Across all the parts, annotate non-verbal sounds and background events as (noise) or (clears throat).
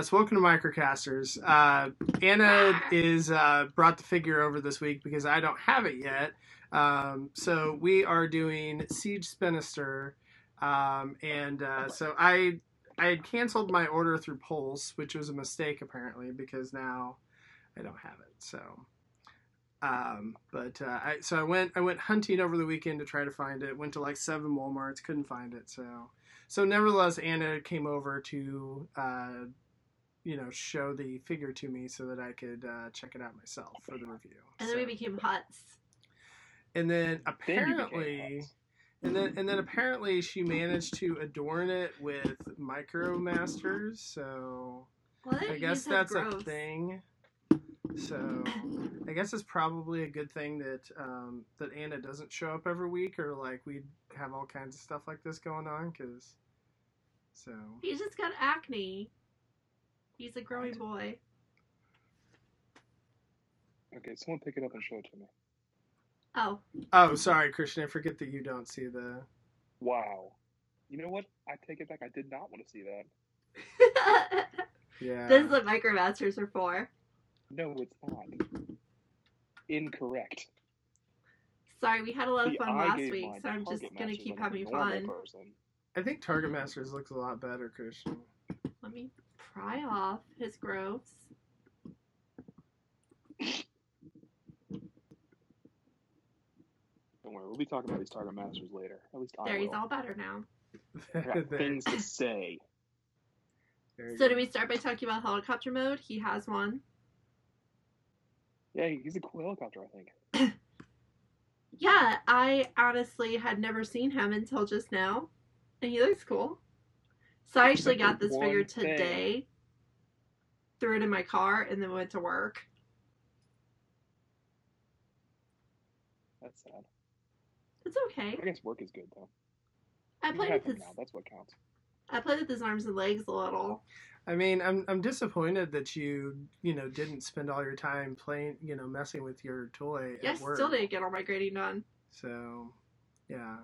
Nevertheless, welcome to Microcasters. Uh, Anna is uh, brought the figure over this week because I don't have it yet. Um, so we are doing Siege Spinister, um, and uh, so I I had canceled my order through Pulse, which was a mistake apparently because now I don't have it. So, um, but uh, I so I went I went hunting over the weekend to try to find it. Went to like seven WalMarts, couldn't find it. So so nevertheless, Anna came over to uh, you know show the figure to me so that I could uh, check it out myself for the review. And then we became huts. and then Then you became apparently Hawks. and then and then apparently she managed to adorn it with micromasters so What? i guess said that's a thing so i guess it's probably a good thing that um, that anna doesn't show up every week or like we'd have all kinds of stuff like this going on because so He's just got acne. He's a growing boy. Okay, someone pick it up and show it to me. Oh, oh sorry christian i forget that you don't see the Wow. You know what? I take it back. I did not want to see that. (laughs) yeah this is what micromasters are for. No, it's not. Incorrect. Sorry, we had a lot of See, fun I last gave week, mine so I'm just Target gonna Masters keep like a having normal fun. Person. i think target (laughs) masters looks a lot better christian Let me pry off his growths. Don't worry, we'll be talking about these Target Masters later. At least I There, he's all better now. (laughs) I got things to say. So go. do we start by talking about helicopter mode? He has one. Yeah, he's a cool helicopter, I think. (coughs) Yeah, I honestly had never seen him until just now, and he looks cool. So I actually got this One figure thing. today, threw it in my car, and then went to work. That's sad. It's okay. I guess work is good though. I You played with his now. That's what counts. I played with his arms and legs a little. I mean, I'm I'm disappointed that you you know didn't spend all your time playing you know messing with your toy Yeah, at work. still didn't get all my grading done. So, yeah,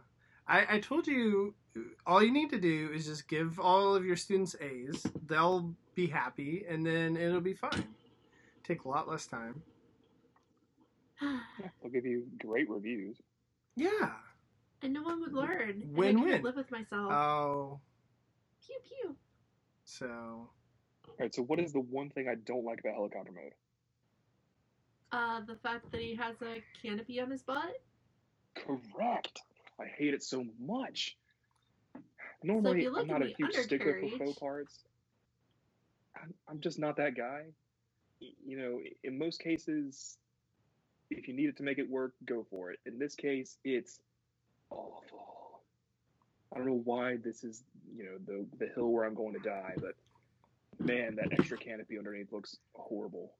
I I told you all you need to do is just give all of your students A's. They'll be happy, and then it'll be fine. Take a lot less time. Yeah, they'll give you great reviews. Yeah. and no one would learn. and I Win-win. live with myself. Oh, pew pew. so All right, so what is the one thing I don't like about helicopter mode? Uh, the fact that he has a canopy on his butt. Correct. I hate it so much. Normally, you look I'm not a huge stickler for faux parts. I'm, I'm just not that guy. You know, in most cases, if you need it to make it work, go for it. In this case, it's awful. I don't know why this is, you know, the the hill where I'm going to die, but man, that extra canopy underneath looks horrible.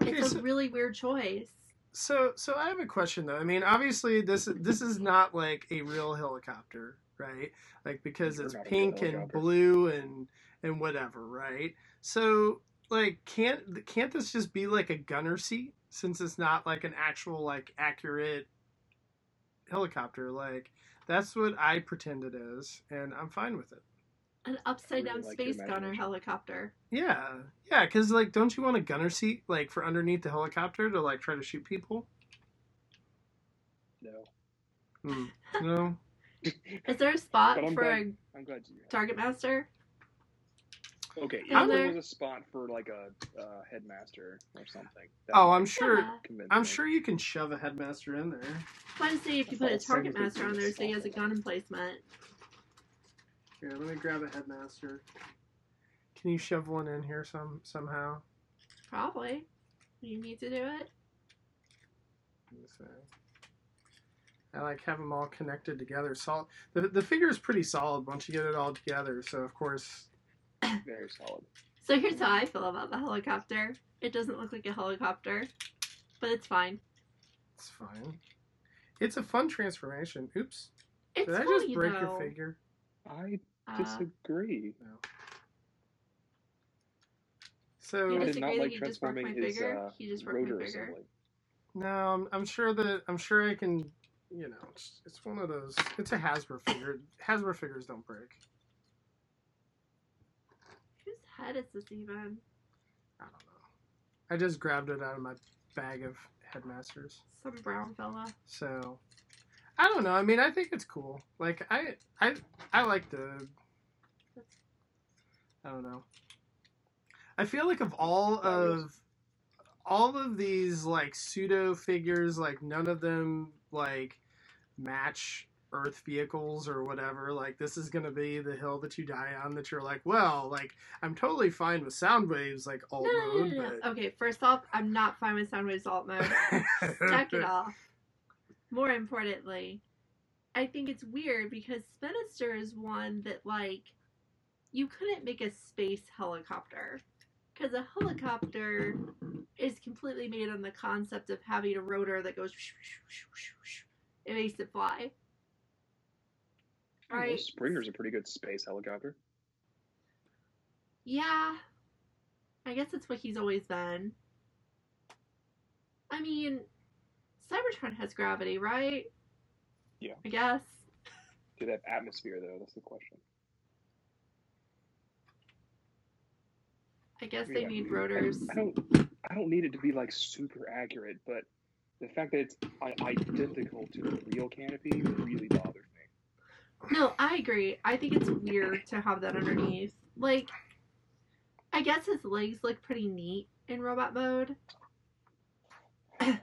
It's a really weird choice. So so I have a question though. I mean, obviously this this is not like a real helicopter, right? Like because it's not a real pink and blue and and whatever, right? So like can't can't this just be like a gunner seat since it's not like an actual like accurate helicopter? Like that's what I pretend it is, and I'm fine with it. An upside down really like space gunner helicopter. Yeah, yeah, because like, don't you want a gunner seat like for underneath the helicopter to like try to shoot people? No, Hmm. No. (laughs) Is there a spot for glad- a I'm glad you. target master? Okay, Is if there there- was a spot for like a uh, headmaster or something. that Oh, I'm sure. Yeah. I'm sure you can shove a headmaster in there. I want to see if you put a target master on there there is so he has a awful. gun emplacement. Here, let me grab a headmaster. Can you shove one in here some somehow? Probably. You need to do it. Let. I like have them all connected together. Sol- the the figure is pretty solid once you get it all together. So of course, (coughs) Very solid. So here's how I feel about the helicopter. It doesn't look like a helicopter, but it's fine. it's fine. It's a fun transformation. Oops, It's did I just you break know. your figure? I Uh, disagree. So You I disagree did not that like you just broke my transforming his figure? uh, You just broke my rotor figure. assembly. no, I'm, I'm sure that I'm sure I can. You know, it's, it's one of those. It's a Hasbro figure. Hasbro figures don't break. Whose head is this even? I don't know. I just grabbed it out of my bag of headmasters. Some brown fella. So I don't know. I mean, I think it's cool. Like I I I like the I don't know. I feel like of all of all of these like pseudo figures, like none of them like match Earth vehicles or whatever. Like this is gonna be the hill that you die on. That you're like, well, like I'm totally fine with Soundwave's, like alt No, mode, no, no. but Okay, first off, I'm not fine with Soundwave's alt mode. (laughs) Check it off. More importantly, I think it's weird because Spinister is one that like you couldn't make a space helicopter because a helicopter is completely made on the concept of having a rotor that goes. It makes it fly. I don't Right. Springer's a pretty good space helicopter. Yeah, I guess it's what he's always been. I mean, Cybertron has gravity, right? Yeah. I guess. Did have atmosphere though? That's the question. I guess they mean, need rotors. I don't. I don't need it to be like super accurate, but the fact that it's i- identical to the real canopy really bothers me. No, I agree. I think it's weird to have that underneath. Like, I guess his legs look pretty neat in robot mode. (clears throat)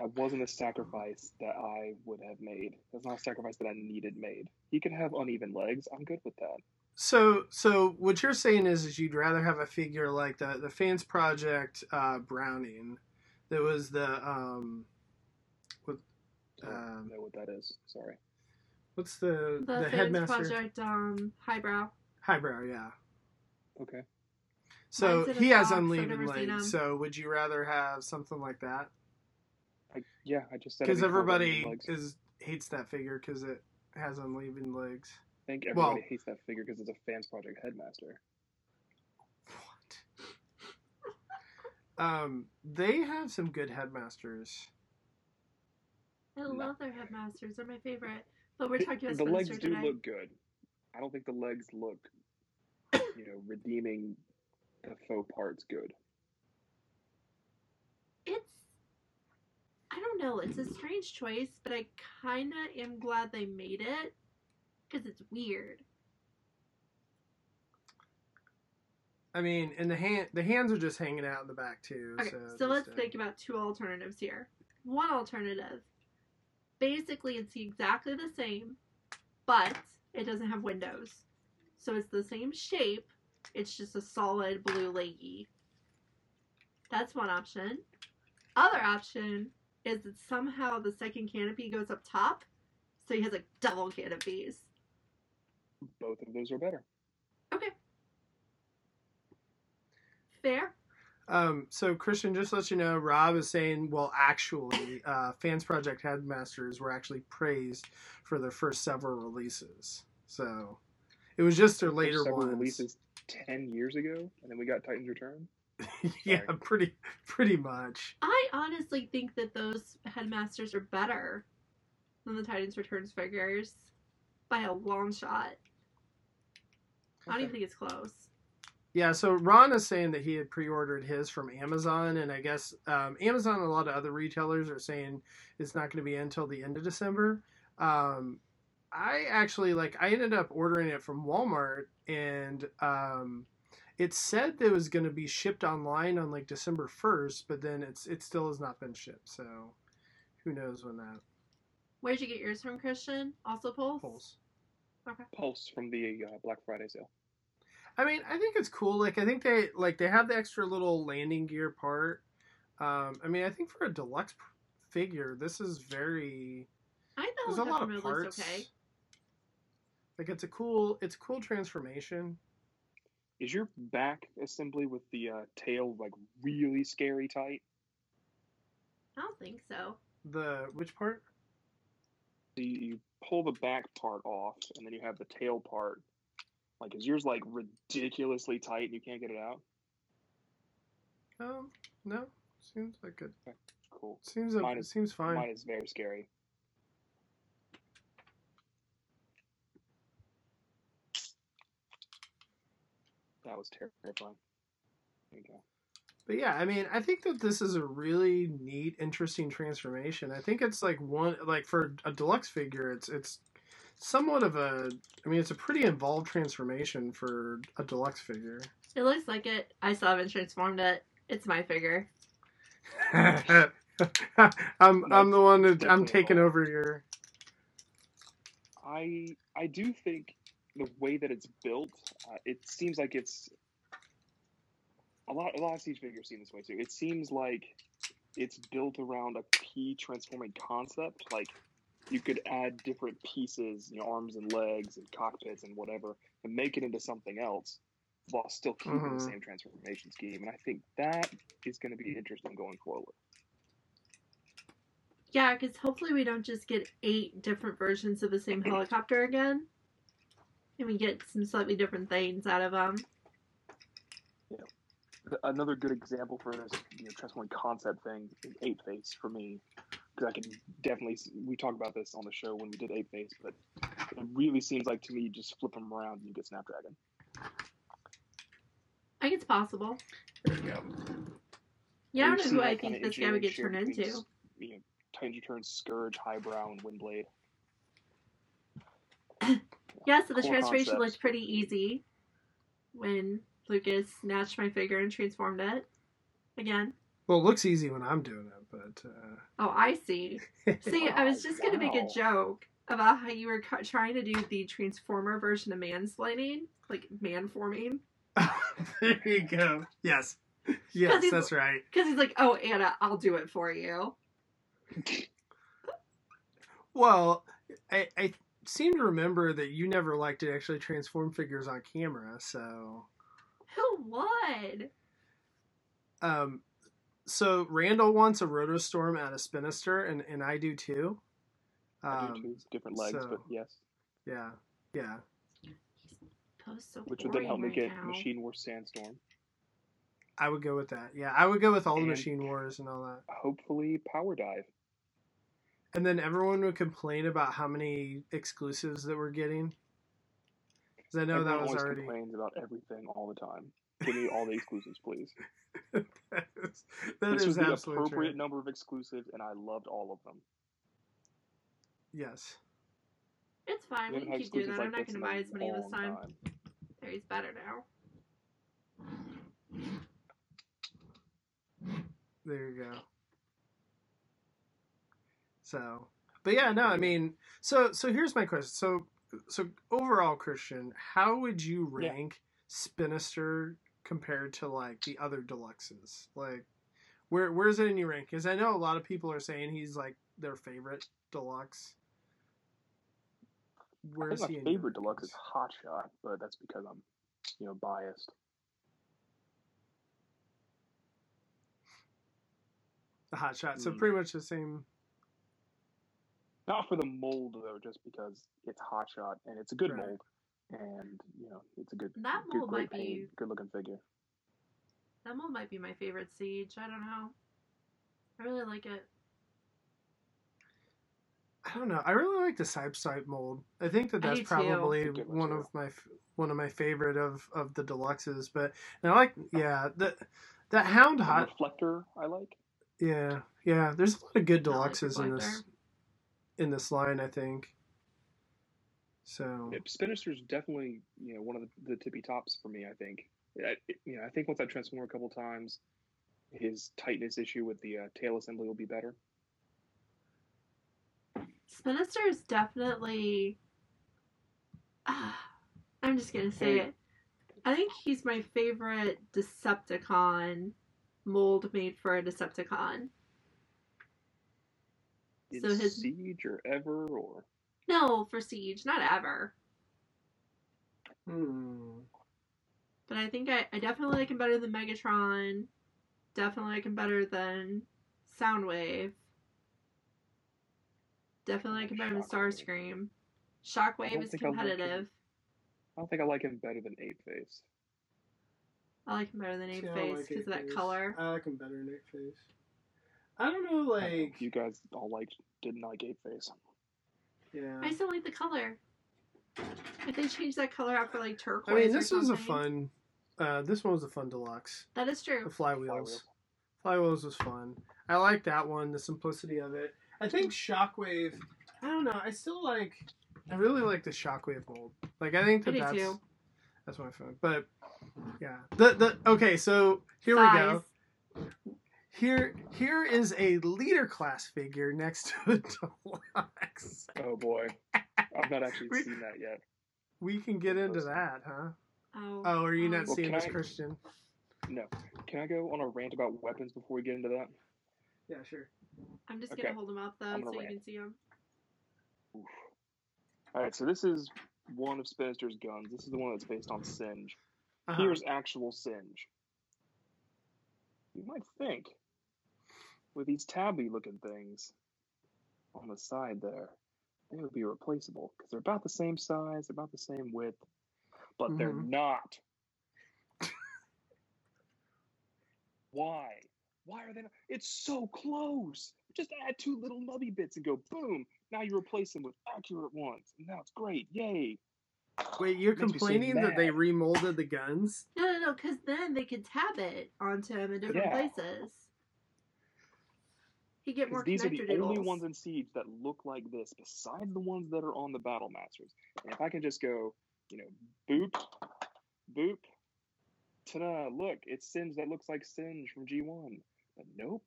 That wasn't a sacrifice that I would have made. That's not a sacrifice that I needed made. He could have uneven legs. I'm good with that. So, so what you're saying is, is you'd rather have a figure like the the Fans Project uh, Browning, that was the um, what, I Um, know what that is. Sorry. what's the The, the, Fans headmaster Project um highbrow. highbrow? Yeah. Okay. So Mine's in a he has box, I've unleavened legs. So would you rather have something like that? I, yeah, I just said Because it'd be cool with everybody is hates that figure because it has unleavened legs. I think everybody well- hates that figure because it's a fans project headmaster. What? (laughs) um, they have some good headmasters. I No. love their headmasters. They're my favorite. But we're talking about the legs do today. look good. I don't think the legs look, you know, redeeming the faux parts good. It's I don't know. It's a strange choice, but I kind of am glad they made it because it's weird. I mean, and the hand the hands are just hanging out in the back too. Okay, so so, let's think about two alternatives here. One alternative, basically, it's exactly the same, but it doesn't have windows. So it's the same shape, it's just a solid blue leggy. That's one option. Other option is that somehow the second canopy goes up top, so he has like double canopies. Both of those are better. Okay. Fair. Um, so Christian, just to let you know, Rob is saying, well, actually, uh, Fans Project Headmasters were actually praised for their first several releases. So it was just their later several ones. releases ten years ago, and then we got Titans Return. (laughs) yeah, Sorry. pretty pretty much. I honestly think that those headmasters are better than the Titans Returns figures by a long shot. I don't even think it's close. Yeah, so Ron is saying that he had pre-ordered his from Amazon, and I guess um, Amazon and a lot of other retailers are saying it's not going to be until the end of December. Um, I actually like I ended up ordering it from Walmart, and um, it said that it was going to be shipped online on like December first, but then it's it still has not been shipped. So who knows when that Where'd you get yours from, Christian? Also Pulse? Pulse. Okay. Pulse from the uh, Black Friday sale. I mean, I think it's cool. Like, I think they like they have the extra little landing gear part. Um, I mean, I think for a deluxe p- figure, this is very. I know There's a lot of Peppermint parts. okay. Like, it's a cool, it's a cool transformation. Is your back assembly with the uh, tail like really scary tight? I don't think so. The which part? So you, you pull the back part off, and then you have the tail part. Like, is yours like ridiculously tight and you can't get it out? Um, no, seems like it. Cool. Seems Mine it is- seems fine. Mine is very scary. That was terrifying. There you go. But yeah, I mean, I think that this is a really neat, interesting transformation. I think it's like one like for a deluxe figure, it's it's somewhat of a I mean, it's a pretty involved transformation for a deluxe figure. It looks like it. I still haven't transformed it. It's my figure. (laughs) I'm I'm the one that I'm taking involved. over your I I do think the way that it's built, uh, it seems like it's a lot. A lot of siege figures seem this way too. It seems like it's built around a key transforming concept. Like you could add different pieces, you know, arms and legs and cockpits and whatever, and make it into something else while still keeping Mhm. the same transformation scheme. And I think that is going to be interesting going forward. Yeah, because hopefully we don't just get eight different versions of the same (clears throat) helicopter again. And we get some slightly different things out of them. Yeah. another good example for this you know, transforming concept thing is Ape Face for me, because I can definitely we talked about this on the show when we did Ape Face, but it really seems like to me you just flip them around and you get Snapdragon. I think it's possible. There you go. Yeah, I don't know who I think this guy would get turned into. between, You know, Titans Return, Scourge, Highbrow, and Windblade. (clears throat) Yeah, so the Cool transformation concepts. looked pretty easy when Lucas snatched my figure and transformed it. Again. Well, it looks easy when I'm doing it, but uh... Oh, I see. (laughs) See, I was Wow, just going to make a joke about how you were cu- trying to do the Transformer version of mansplaining, like man forming. (laughs) there you go. Yes. Yes, that's right. Because he's like, oh, Anna, I'll do it for you. Well, I, I seem to remember that you never liked to actually transform figures on camera, so Who would? um so Randall wants a Rotorstorm out of Spinister and, and I do too. I do Um, too. Different legs, so- but yes. yeah. Yeah. Post so Which would then help boring make right it now. Machine Wars Sandstorm. I would go with that. Yeah, I would go with all the machine wars and all that. Hopefully, Power Dive. And then everyone would complain about how many exclusives that we're getting. Because I know Everyone that was always already. complains about everything all the time. Give me all the exclusives, please. (laughs) that is, that this is was the appropriate true. number of exclusives, and I loved all of them. Yes. It's fine. We We can keep doing exclusives that. I'm not going to buy as many this long time. There, he's better now. There you go. So, but yeah, no, I mean, so so here's my question. So so overall, Christian, how would you Yeah. rank Spinister compared to like the other deluxes? Like, where where's it in your rank? Because I know a lot of people are saying he's like their favorite deluxe. I Where's think he? my in your favorite deluxe is? Hot Shot, but that's because I'm, you know, biased. the hot shot. So Hmm. pretty much the same. Not for the mold though, just because it's Hot Shot and it's a good Right. mold, and you know, it's a good, That good, mold great might paint, be- good looking figure. That mold might be my favorite siege. I don't know. I really like it. I don't know. I really like the side side mold. I think that that's probably It's a good one, one too. of my one of my favorite of of the deluxes. But and I like (laughs) yeah the that hound The hot reflector, I like. yeah yeah. There's a lot of good I like deluxes in this Reflector. In this line. I think. So Yeah, Spinister's definitely, you know, one of the, the tippy tops for me. I think. I, you know, I think once I transform a couple times, his tightness issue with the uh, tail assembly will be better. Spinister is definitely. Ah, (sighs) I'm just gonna say Hey. it. I think he's my favorite Decepticon mold made for a Decepticon. In So his- Siege or ever or No, for Siege, not ever. hmm. But I think I, I definitely like him better than Megatron. Definitely like him better than Soundwave. Definitely like him better than Shockwave. Starscream. Shockwave is think I like competitive. I don't think I like him better than ape Face. I like him better than ape See, I Face like because of that Ape-Face. color. I like him better than ape Face. I don't know, I know. like you guys all like didn't like Ape Face. yeah. I still like the color. If they change that color out for like turquoise. I turquoise mean, or this was a fun, Uh, this one was a fun deluxe. That is true. The true. flywheels. Flywheels was fun. I like that one. The simplicity of it. I think Shockwave. I don't know. I still like. I really like the Shockwave mold. Like I think that do that's too. that's my phone. But yeah, the the okay. So here we go. Size. Here here is a leader class figure next to (laughs) a deluxe. Oh boy, I've not actually We- seen that yet. We can get into that, huh? Oh. Oh, are you um, not Well, seeing this, I- Christian? No, can I go on a rant about weapons before we get into that? Yeah, sure. I'm just Okay. gonna hold them up though, so gonna you can see them. Oof. All right, so this is one of Spinister's guns. This is the one that's based on Singe. Uh-huh. Here's actual Singe. You might think, with these tabby looking things on the side there, they would be replaceable because they're about the same size, about the same width, but they're Mhm. not. Why? Why are they not? It's so close. Just add two little nubby bits and go boom. Now you replace them with accurate ones, and now it's great. Yay! Wait, you're Makes me complaining that they remolded the guns? No, no, no, because then they could tab it onto them in different Yeah. places. He get more these are the only ones in Siege that look like this, besides the ones that are on the Battle Masters. And if I can just go, you know, boop, boop, ta-da! Look, it's Singe that looks like Singe from G1. But nope,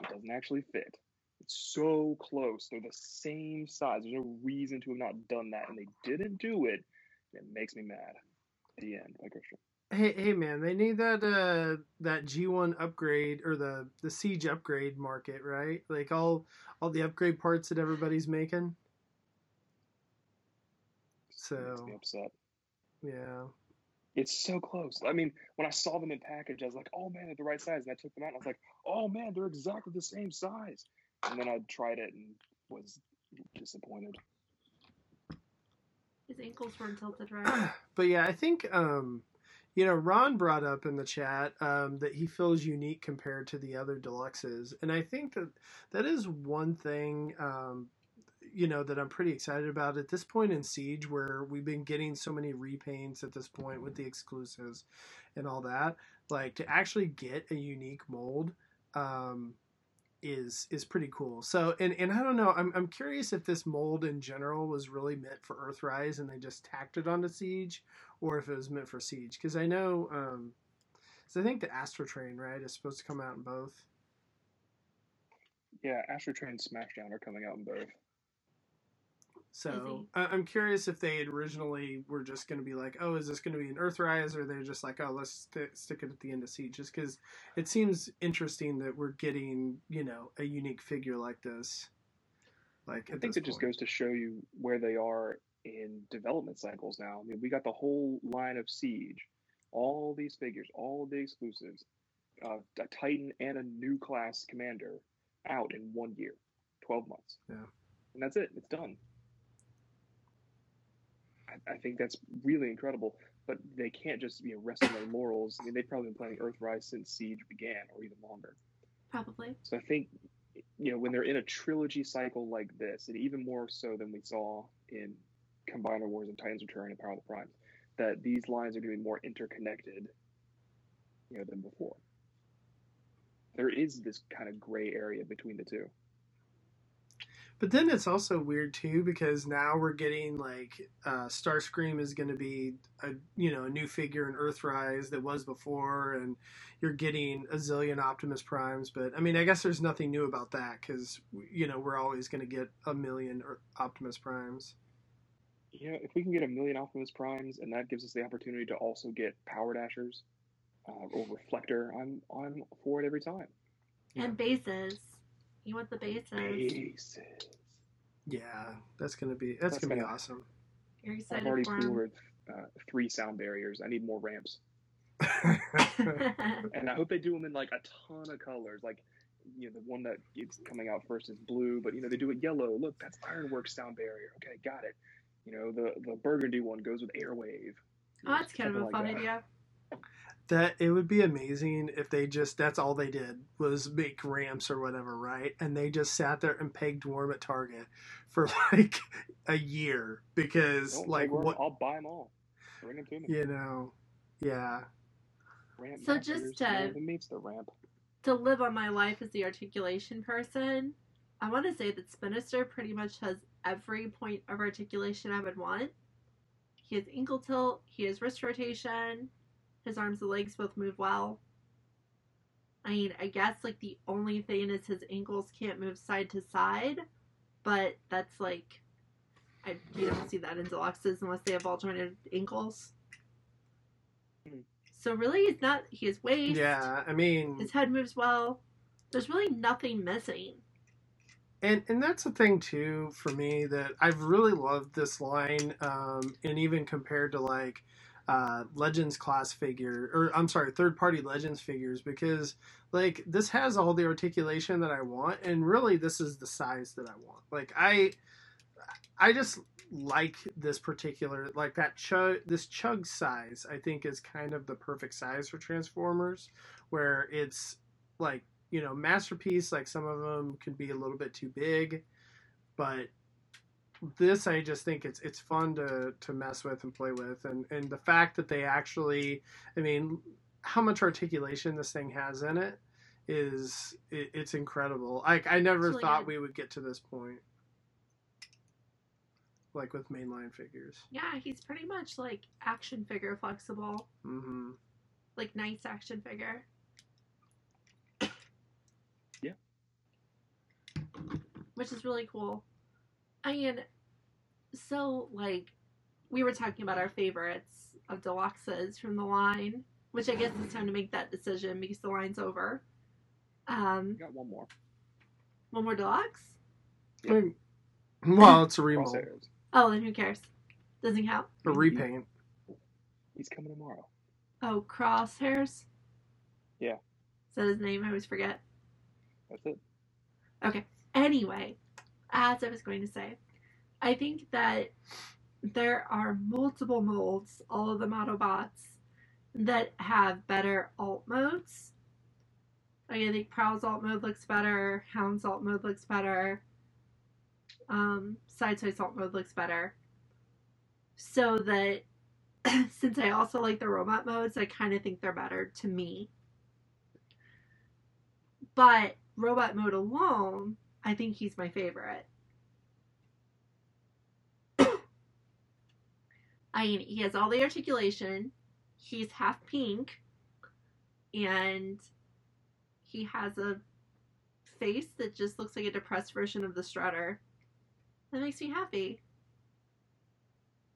it doesn't actually fit. It's so close. They're the same size. There's no reason to have not done that, and they didn't do it. It makes me mad. The end. By Christian. Hey, hey, man! They need that uh that G one upgrade or the the siege upgrade market, right? Like all all the upgrade parts that everybody's making. Makes So me upset. yeah, It's so close. I mean, when I saw them in package, I was like, "Oh man, they're the right size." And I took them out, and I was like, "Oh man, they're exactly the same size." And then I tried it and was disappointed. His ankles weren't tilted right. (clears throat) but yeah, I think um you know Ron brought up in the chat um that he feels unique compared to the other deluxes, and I think that that is one thing um you know that I'm pretty excited about at this point in Siege, where we've been getting so many repaints at this point with the exclusives and all that. Like to actually get a unique mold um, is is pretty cool. So and and I don't know, I'm I'm curious if this mold in general was really meant for Earthrise and they just tacked it onto Siege, or if it was meant for Siege. Because I know, um, so I think the Astro Train right is supposed to come out in both. Yeah, Astro Train and Smashdown are coming out in both. So I- I'm curious if they had originally were just going to be like, oh, is this going to be an Earthrise, or they're just like, oh, let's st- stick it at the end of Siege, just because it seems interesting that we're getting, you know, a unique figure like this. Like I think this it just goes to show you where they are in development cycles now. I mean, we got the whole line of Siege, all these figures, all the exclusives, uh, a Titan and a new class commander out in one year, 12 months. Yeah. And that's it, it's done. I, I think that's really incredible, but they can't just you know, rest on their laurels. I mean, they've probably been playing Earthrise since Siege began, or even longer. Probably. So I think, you know, when they're in a trilogy cycle like this, and even more so than we saw in Combiner Wars and Titans Return and Power of the Primes, that these lines are going to be more interconnected, you know, than before. There is this kind of gray area between the two. But then it's also weird too because now we're getting like uh, Starscream is going to be a you know a new figure in Earthrise that was before, and you're getting a zillion Optimus Primes. But I mean, I guess there's nothing new about that because you know we're always going to get a million Optimus Primes. You know, if we can get a million Optimus Primes, and that gives us the opportunity to also get Power Dashers uh, or Reflector, I'm I'm for it every time. And bases. You want the bases. Aces. Yeah, that's gonna be that's, That's gonna, be gonna- awesome. You're excited I've excited already for 'em. ordered uh, three sound barriers. I need more ramps. (laughs) And I hope they do them in like a ton of colors. Like, you know, the one that is coming out first is blue, but you know they do it yellow. Look, that's Ironworks sound barrier. Okay, got it. You know, the the burgundy one goes with Airwave. Oh, that's kind of a something fun that. idea. that it would be amazing if they just that's all they did was make ramps or whatever, right? And they just sat there and pegged Worm at Target for (laughs) like a year because Don't like what I'll buy them all. Bring them to me. you know, yeah. Ramp So masters, just no, to- uh, who meets the ramp? to live on my life as the articulation person, I want to say that Spinister pretty much has every point of articulation I would want. He has ankle tilt, he has wrist rotation, his arms and legs both move well. I mean, I guess like the only thing is his ankles can't move side to side, but that's like I you don't see that in deluxes unless they have alternative ankles. So really, he's not. He has waist. Yeah, I mean, His head moves well. There's really nothing missing. And and that's the thing too for me that I've really loved this line, um, and even compared to like uh, Legends class figure, or I'm sorry, third party Legends figures, because like this has all the articulation that I want, and really this is the size that I want. Like I, I just like this particular like that chug this chug size i think is kind of the perfect size for transformers where it's like you know masterpiece like some of them can be a little bit too big but this i just think it's it's fun to to mess with and play with and and the fact that they actually i mean how much articulation this thing has in it is it, it's incredible like i never really thought good. we would get to this point like with mainline figures Yeah, he's pretty much like action figure flexible, Mm-hmm. like nice action figure. Which is really cool. I mean, so like we were talking about our favorites of deluxes from the line, which I guess it's time to make that decision because the line's over. Um, got one more. one more deluxe. Yeah. well it's a remold Oh, then who cares? Doesn't count. a repaint He's coming tomorrow. Oh, crosshairs. Yeah. Is that his name? I always forget. That's it. Okay. Anyway, as I was going to say, I think that there are multiple molds, all of them Autobots, that have better alt modes. Like, I think Prowl's alt mode looks better, Hound's alt mode looks better, um, Sideswipe's alt mode looks better. So that (clears throat) since I also like the robot modes, I kind of think they're better to me. But robot mode alone, I think he's my favorite. (coughs) I mean, he has all the articulation. He's half pink, and he has a face that just looks like a depressed version of the Strutter. That makes me happy.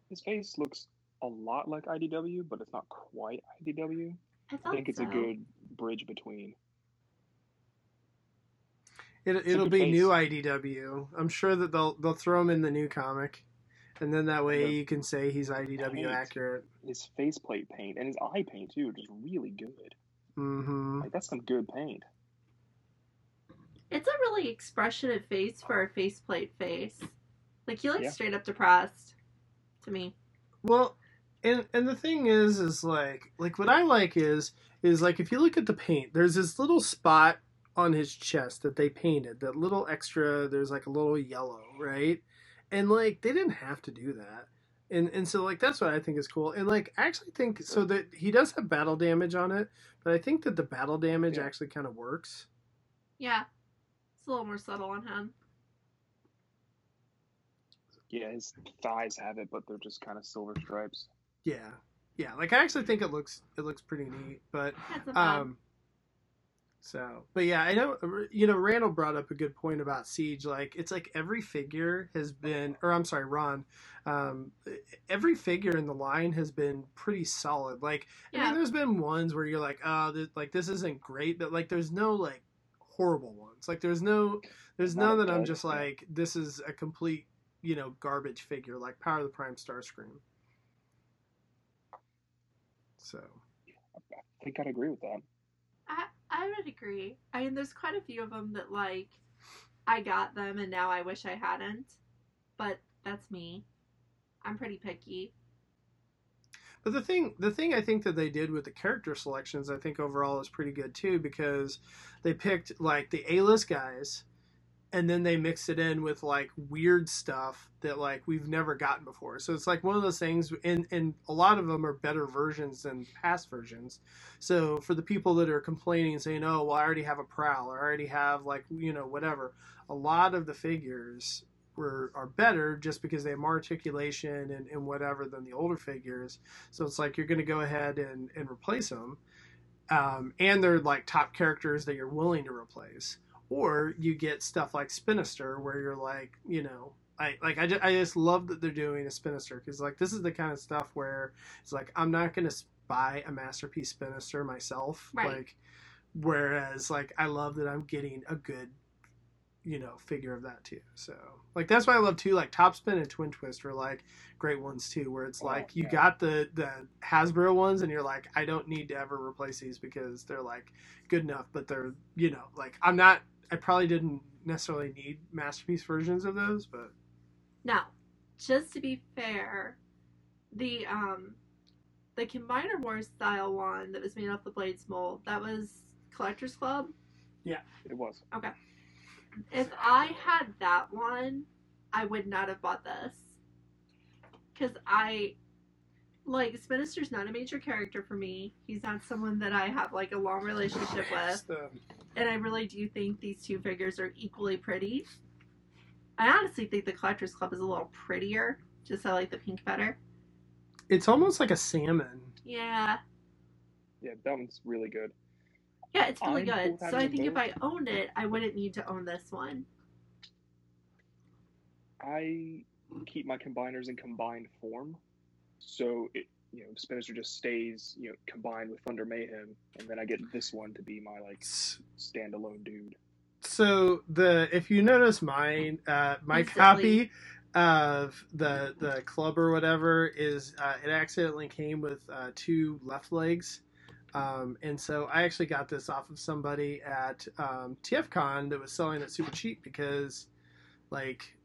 His face looks a lot like IDW, but it's not quite IDW. I I think it's so. a good bridge between. It, a it'll be face. new IDW. I'm sure that they'll they'll throw him in the new comic, and then that way The you can say he's IDW paint. accurate. His faceplate paint and his eye paint too, just really good. hmm Like that's some good paint. It's a really expressionate face for a faceplate face. Like he looks Yeah. straight up depressed to me. Well, and and the thing is, is like like what I like is is like if you look at the paint, there's this little spot on his chest that they painted. That little extra. There's like a little yellow, right? And like they didn't have to do that. And and so like that's what I think is cool. And like I actually think so that he does have battle damage on it, but I think that the battle damage Yeah. actually kind of works. Yeah. It's a little more subtle on him. Yeah, his thighs have it, but they're just kind of silver stripes. Yeah, yeah. Like I actually think it looks it looks pretty neat. But That's bad. um, so but yeah, I know you know Randall brought up a good point about Siege. Like it's like every figure has been, or I'm sorry, Ron. Um, every figure in the line has been pretty solid. Like I yeah. mean, there's been ones where you're like, oh, this, like this isn't great, but like there's no like horrible ones. Like there's no there's Not none that I'm just like this is a complete you know garbage figure like Power of the Prime Starscream. So I think I'd agree with that. I would agree. I mean, there's quite a few of them that like I got them and now I wish I hadn't. But that's me. I'm pretty picky. But the thing, the thing I think that they did with the character selections, I think overall is pretty good too, because they picked like the A-list guys, and then they mix it in with like weird stuff that like we've never gotten before. So it's like one of those things, and and a lot of them are better versions than past versions. So for the people that are complaining and saying, "Oh, well, I already have a prowl, or I already have like you know whatever," a lot of the figures were are better just because they have more articulation and, and whatever than the older figures. So it's like you're going to go ahead and and replace them. Um, and they're like top characters that you're willing to replace or you get stuff like Spinister, where you're like, you know, I like I just, I just love that they're doing a Spinister because like this is the kind of stuff where it's like I'm not gonna buy a masterpiece Spinister myself, Right. like whereas like I love that I'm getting a good you know figure of that too. So like that's why I love too like Topspin and Twin Twist are like great ones too, where it's Oh, like you yeah. got the the Hasbro ones and you're like I don't need to ever replace these because they're like good enough, but they're you know like I'm not I probably didn't necessarily need masterpiece versions of those, but Now, just to be fair, the um the Combiner Wars style one that was made off the Blades mold, that was Collectors Club. Yeah, it was. Okay. If I had that one, I would not have bought this. Cause I like Spinister's not a major character for me. He's not someone that I have like a long relationship with. Just the- and I really do think these two figures are equally pretty. I honestly think the Collectors Club is a little prettier. Just I like the pink better. it's almost like a salmon. Yeah, Yeah, that one's really good. yeah, it's really I'm good. So I having think if. I owned it, I wouldn't need to own this one. I keep my combiners in combined form, so it you know Spinister just stays you know combined with Thunder Mayhem, and then I get this one to be my like standalone dude. So the if you notice mine, uh, my Instantly. copy of the the club or whatever is uh, it accidentally came with uh, two left legs. Um, and so I actually got this off of somebody at um, TFCon that was selling it super cheap because, like,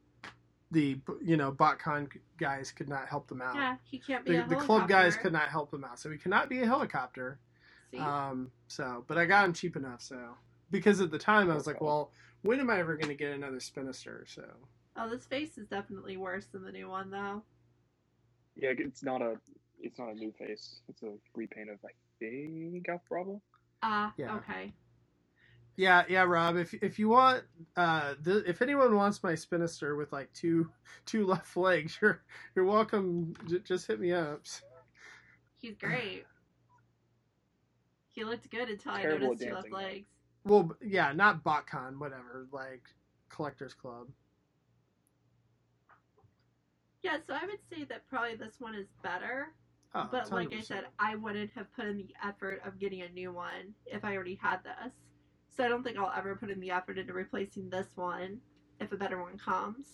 the you know BotCon guys could not help them out. Yeah, he can't be The, a the club guys could not help them out, so he cannot be a helicopter. See? Um, so, but I got him cheap enough. So, because at the time I was like, well, when am I ever going to get another Spinister? So, oh, this face is definitely worse than the new one, though. Yeah, it's not a it's not a new face. It's a repaint of I think Alpha Bravo. Ah, Yeah. okay. Yeah, yeah, Rob, if if you want, uh, the, if anyone wants my Spinister with like two (laughs) two left legs, you're you're welcome. J- just hit me up. He's great. He looked good until I Terrible noticed at two left dancing, legs. Well, yeah, not BotCon, whatever, like Collectors Club. Yeah, so I would say that probably this one is better. Oh, but it's like I 100%. said, I wouldn't have put in the effort of getting a new one if I already had this. So I don't think I'll ever put in the effort into replacing this one if a better one comes.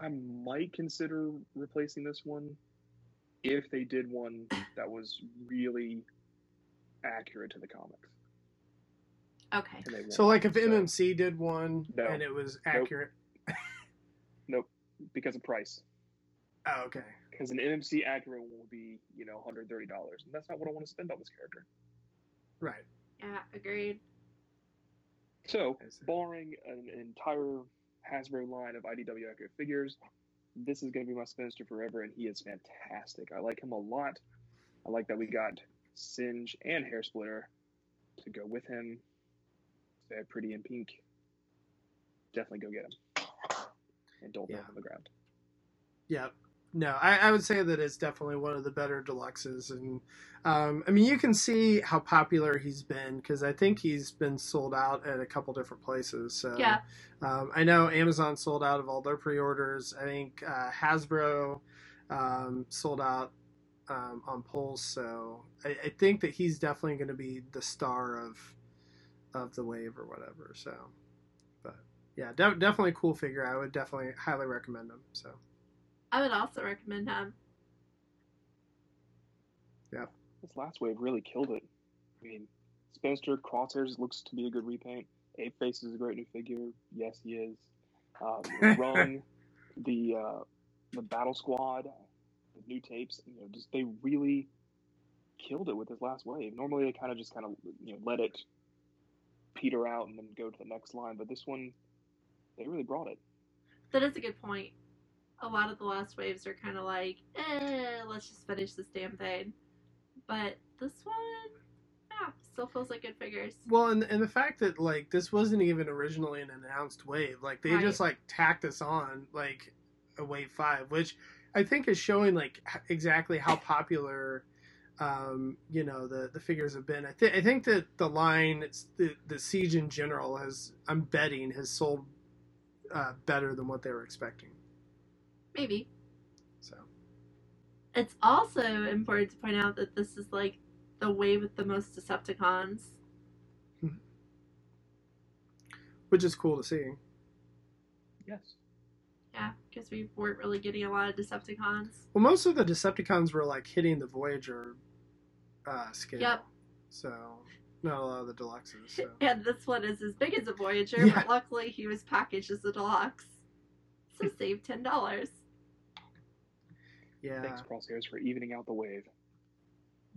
I might consider replacing this one if they did one that was really accurate to the comics. Okay. And they won't. so like if So- MMC did one No. and it was accurate. Nope. Because of price. Oh, okay. Because an MMC accurate one will be, you know, $130, and that's not what I want to spend on this character. Right. Yeah, agreed. So, barring an entire Hasbro line of IDW accurate figures, this is going to be my Spinister forever, and he is fantastic. I like him a lot. I like that we got Singe and Hair Splitter to go with him. They're pretty in pink. Definitely go get him. And don't throw him on the ground. Yeah. No, I, I would say that it's definitely one of the better deluxes, and um, I mean you can see how popular he's been because I think he's been sold out at a couple different places. So Yeah. um, I know Amazon sold out of all their pre-orders. I think uh, Hasbro um, sold out um, on Pulse. So I, I think that he's definitely going to be the star of of the wave or whatever. So, but yeah, de- definitely a cool figure. I would definitely highly recommend him. So. I would also recommend him. Yeah. This last wave really killed it. I mean, Spinister Crosshairs looks to be a good repaint. Ape Face is a great new figure. Yes, he is. Um, (laughs) Rung, the uh, the Battle Squad, the new tapes. You know, just they really killed it with this last wave. Normally, they kind of just kind of you know let it peter out and then go to the next line. But this one, they really brought it. That is a good point. A lot of the last waves are kind of like, eh, let's just finish this damn thing. But this one, yeah, still feels like good figures. Well, and and the fact that like this wasn't even originally an announced wave, like they Right. just like tacked us on like a wave five, which I think is showing like exactly how popular, um, you know, the the figures have been. I think I think that the line, it's the the siege in general has, I'm betting, has sold uh, better than what they were expecting. Maybe. So It's also important to point out that this is like the wave with the most Decepticons. which is cool to see. Yes. Yeah, because we weren't really getting a lot of Decepticons. Well, most of the Decepticons were like hitting the Voyager uh, scale. Yep. So not a lot of the deluxes. So. (laughs) And this one is as big as a Voyager, Yeah. but luckily he was packaged as a deluxe. So (laughs) save ten dollars. Yeah. Thanks, Crosshair, for evening out the wave.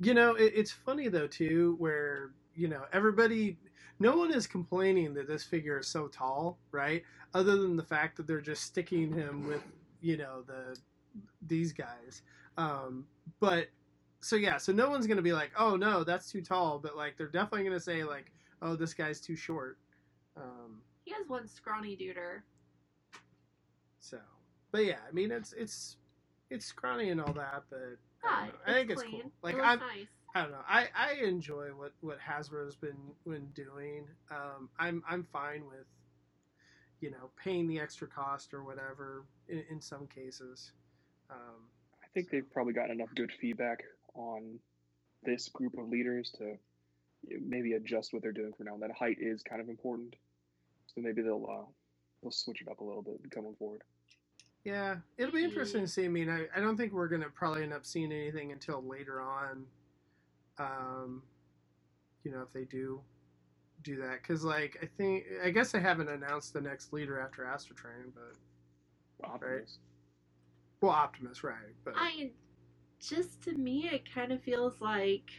You know, it, it's funny though too, where you know everybody, no one is complaining that this figure is so tall, right? Other than the fact that they're just sticking him with, you know, the these guys. Um, but so yeah, so no one's gonna be like, oh no, that's too tall, but like they're definitely gonna say like, oh, this guy's too short. Um, He has one scrawny duder. so, but yeah, I mean it's it's it's scrawny and all that, but I, Yeah, don't. I think it's cool. Like it I'm, nice. I don't know. I, I enjoy what, what Hasbro's been been doing. Um, I'm I'm fine with, you know, paying the extra cost or whatever in, in some cases. Um, I think they've probably gotten enough good feedback on this group of leaders to maybe adjust what they're doing for now. That height is kind of important, so maybe they'll uh, they'll switch it up a little bit coming forward. Yeah, it'll be interesting to see. I mean, I, I don't think we're gonna probably end up seeing anything until later on. Um, you know, if they do do that, because like I think I guess they haven't announced the next leader after Astrotrain, but Optimus. well, Optimus, right? But I just to me it kind of feels like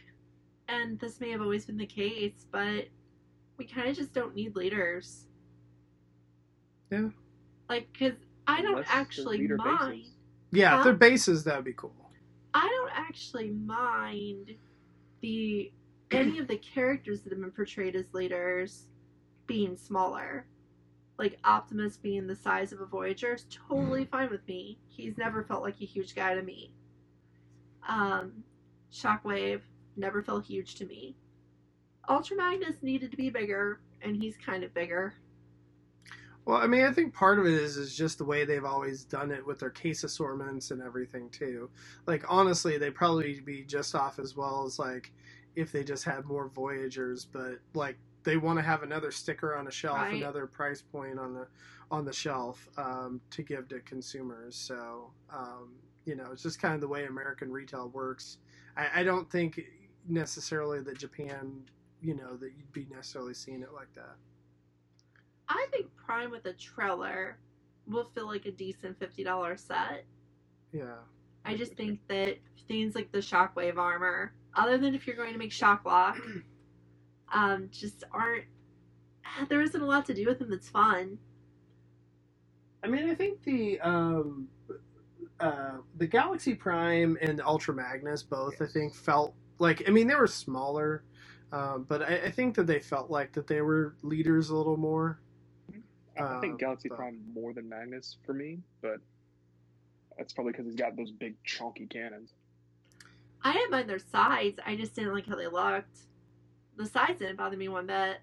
and this may have always been the case, but we kind of just don't need leaders. Yeah. Like cuz I don't actually mind. bases. yeah, if they're bases, that'd be cool. I don't actually mind the any of the characters that have been portrayed as leaders being smaller. Like Optimus being the size of a Voyager is totally fine with me. He's never felt like a huge guy to me. Um, Shockwave never felt huge to me. Ultra Magnus needed to be bigger, and he's kind of bigger. Well, I mean, I think part of it is is just the way they've always done it with their case assortments and everything too. Like honestly, they probably be just off as well as like if they just had more Voyagers, but like they want to have another sticker on a shelf, Right. another price point on the on the shelf um, to give to consumers. So um, you know, it's just kind of the way American retail works. I, I don't think necessarily that Japan, you know, that you'd be necessarily seeing it like that. I think Prime with a trailer will feel like a decent fifty dollar set. Yeah. I just think that things like the shockwave armor, other than if you're going to make shock lock, (clears throat) um, just aren't. There isn't a lot to do with them that's fun. I mean, I think the um, uh, the Galaxy Prime and Ultra Magnus both, I think, felt like. I mean, they were smaller, um, but I, I think that they felt like that they were leaders a little more. I I think Um, Galaxy but- Prime more than Magnus for me, but that's probably because he's got those big chunky cannons. I didn't mind their sides. I just didn't like how they looked. The sides didn't bother me one bit.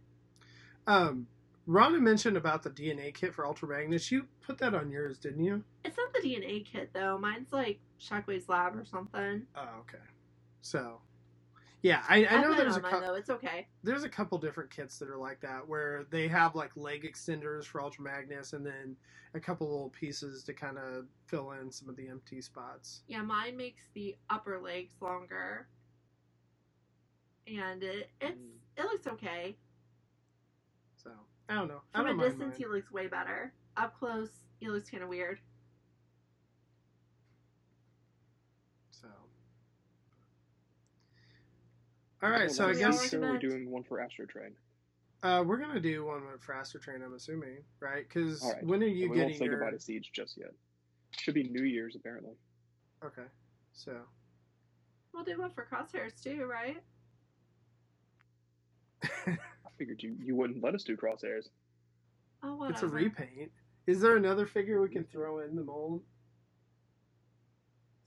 Um, Rhonda mentioned about the DNA kit for Ultra Magnus. You put that on yours, didn't you? It's not the DNA kit though. Mine's like Shockwave's lab or something. Oh, okay. So, yeah, I, I know there's a on mine cou- It's okay. there's a couple different kits that are like that where they have like leg extenders for Ultra Magnus and then a couple little pieces to kind of fill in some of the empty spots. Yeah, mine makes the upper legs longer, and it it's Mm. it looks okay. So I don't know. I From don't a distance, mine. he looks way better. Up close, he looks kind of weird. So. All right, so I next Are we guess all we're doing one for Astrotrain. Uh, we're gonna do one for Faster Train, I'm assuming, right? Because All right. when are you And we won't getting say your? goodbye to Siege just yet. Should be New Year's apparently. Okay, so We'll do one for crosshairs too, right? (laughs) I figured you you wouldn't let us do crosshairs. Oh, whatever. it's a repaint. Is there another figure we can throw in the mold?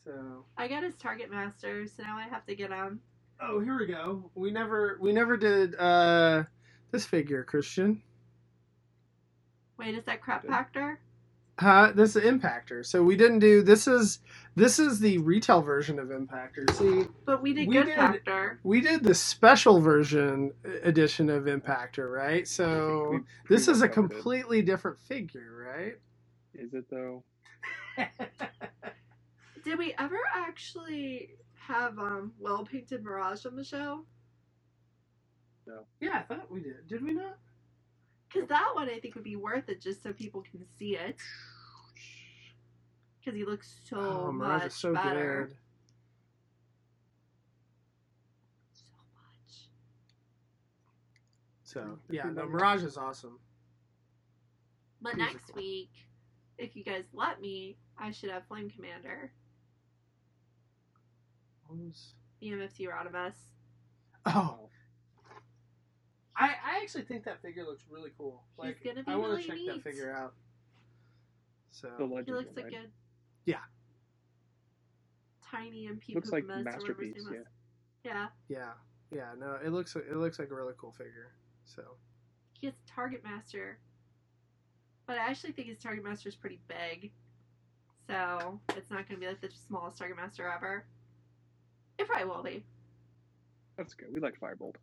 So I got his Target Master, so now I have to get him. Oh, here we go. We never we never did uh this figure, Christian. Wait, is that Crap Good. Pactor? Uh, this is Impactor. So we didn't do this is this is the retail version of Impactor. See, But we did We Good did- Pactor. we did the special version uh, edition of Impactor, right? So this is a much covered it. completely different figure, right? Is it though? (laughs) Did we ever actually have um well painted Mirage on the show? No. yeah, I thought we did. Did we not? Because that one I think would be worth it just so people can see it. Because he looks so oh, Mirage much is so better. good. So much. So yeah, no, Mirage is awesome. But next week, if you guys let me, I should have Flame Commander, What was- MFT Rodimus. Oh, I I actually think that figure looks really cool. He's Like gonna be I want really to check neat. that figure out. The So legend. He looks like right? a Yeah. tiny MP Looks like Pupimus or whatever his masterpiece. Yeah. was. Yeah. yeah, yeah, no, it looks it looks like a really cool figure. So He has Target Master. But I actually think his Target Master is pretty big. So it's not going to be like the smallest Target Master ever. It probably will be. That's good. We like Firebolt.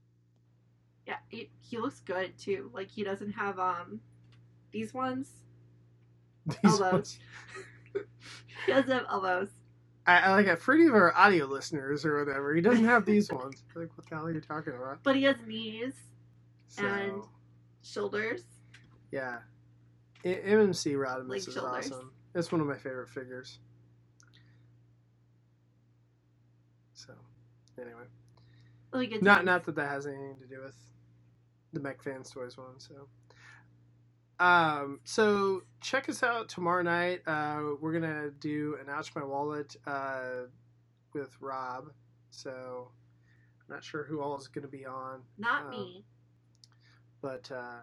Yeah, he, he looks good too. Like he doesn't have um these ones. (laughs) these Elbows. ones, (laughs) He doesn't have elbows. I, I like it. For any of our audio listeners or whatever, he doesn't have these ones. (laughs) Like what the hell are you talking about? But he has knees, So And- shoulders. yeah, I- MMC Rodimus Like is shoulders. awesome. It's one of my favorite figures. So anyway. Really good. Not not that that has anything to do with the Mech Fans Toys one. So, um, so check us out tomorrow night. Uh, we're gonna do an Ouch My Wallet uh, with Rob. So, I'm not sure who all is gonna be on, Not um, me. but uh,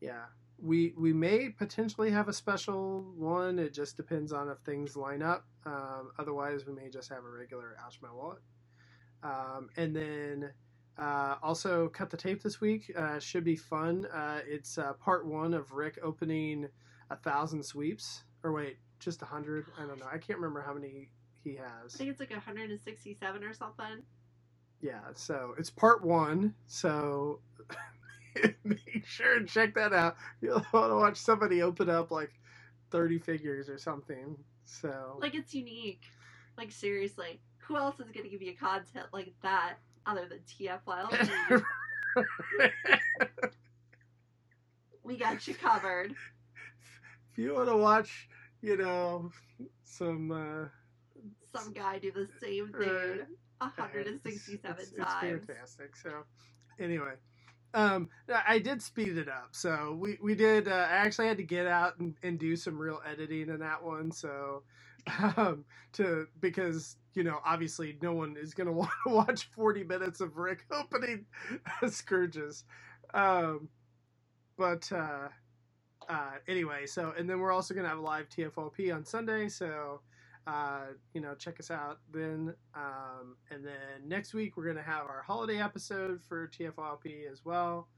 yeah, we we may potentially have a special one. It just depends on if things line up. Um, otherwise, we may just have a regular Ouch My Wallet. Um, and then uh, also cut the tape this week. Uh, should be fun. Uh, it's uh, part one of Rick opening a thousand sweeps. Or wait, just a hundred? I don't know. I can't remember how many he has. I think it's like 167 or something. Yeah, so it's part one. So (laughs) make sure and check that out. You'll (laughs) want to watch somebody open up like 30 figures or something. So Like it's unique. Like seriously, who else is gonna give you content like that other than TFYL? (laughs) we got you covered. if you want to watch, you know, some uh, Some guy do the same thing Right. 167 it's, it's, times. It's fantastic. So, anyway, um, I did speed it up. So we we did. Uh, I actually had to get out and, and do some real editing in that one. So, (laughs) um, to because you know obviously no one is gonna (laughs) want to watch forty minutes of Rick (laughs) opening scourges. Um, but uh, uh, anyway, so and then we're also gonna have a live TFOP on Sunday. So uh, you know, check us out then. Um, and then next week we're gonna have our holiday episode for TFOP as well.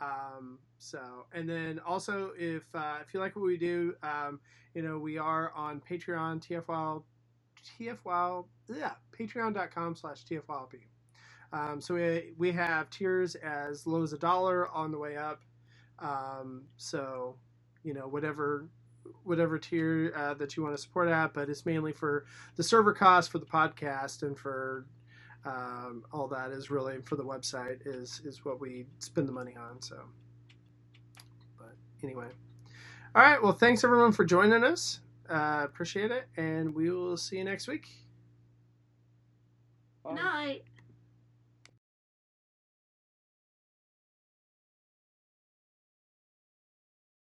Um, so, and then also if uh, if you like what we do, um, you know, we are on Patreon, TFL, TFL, yeah, Patreon.com slash TFLP. Um, so we we have tiers as low as a dollar on the way up. Um, so, you know, whatever whatever tier uh, that you want to support at, but it's mainly for the server cost for the podcast and for um, all that is really for the website is is what we spend the money on. So, but anyway, all right. Well, thanks everyone for joining us. Uh, appreciate it, and we will see you next week. Bye. Night.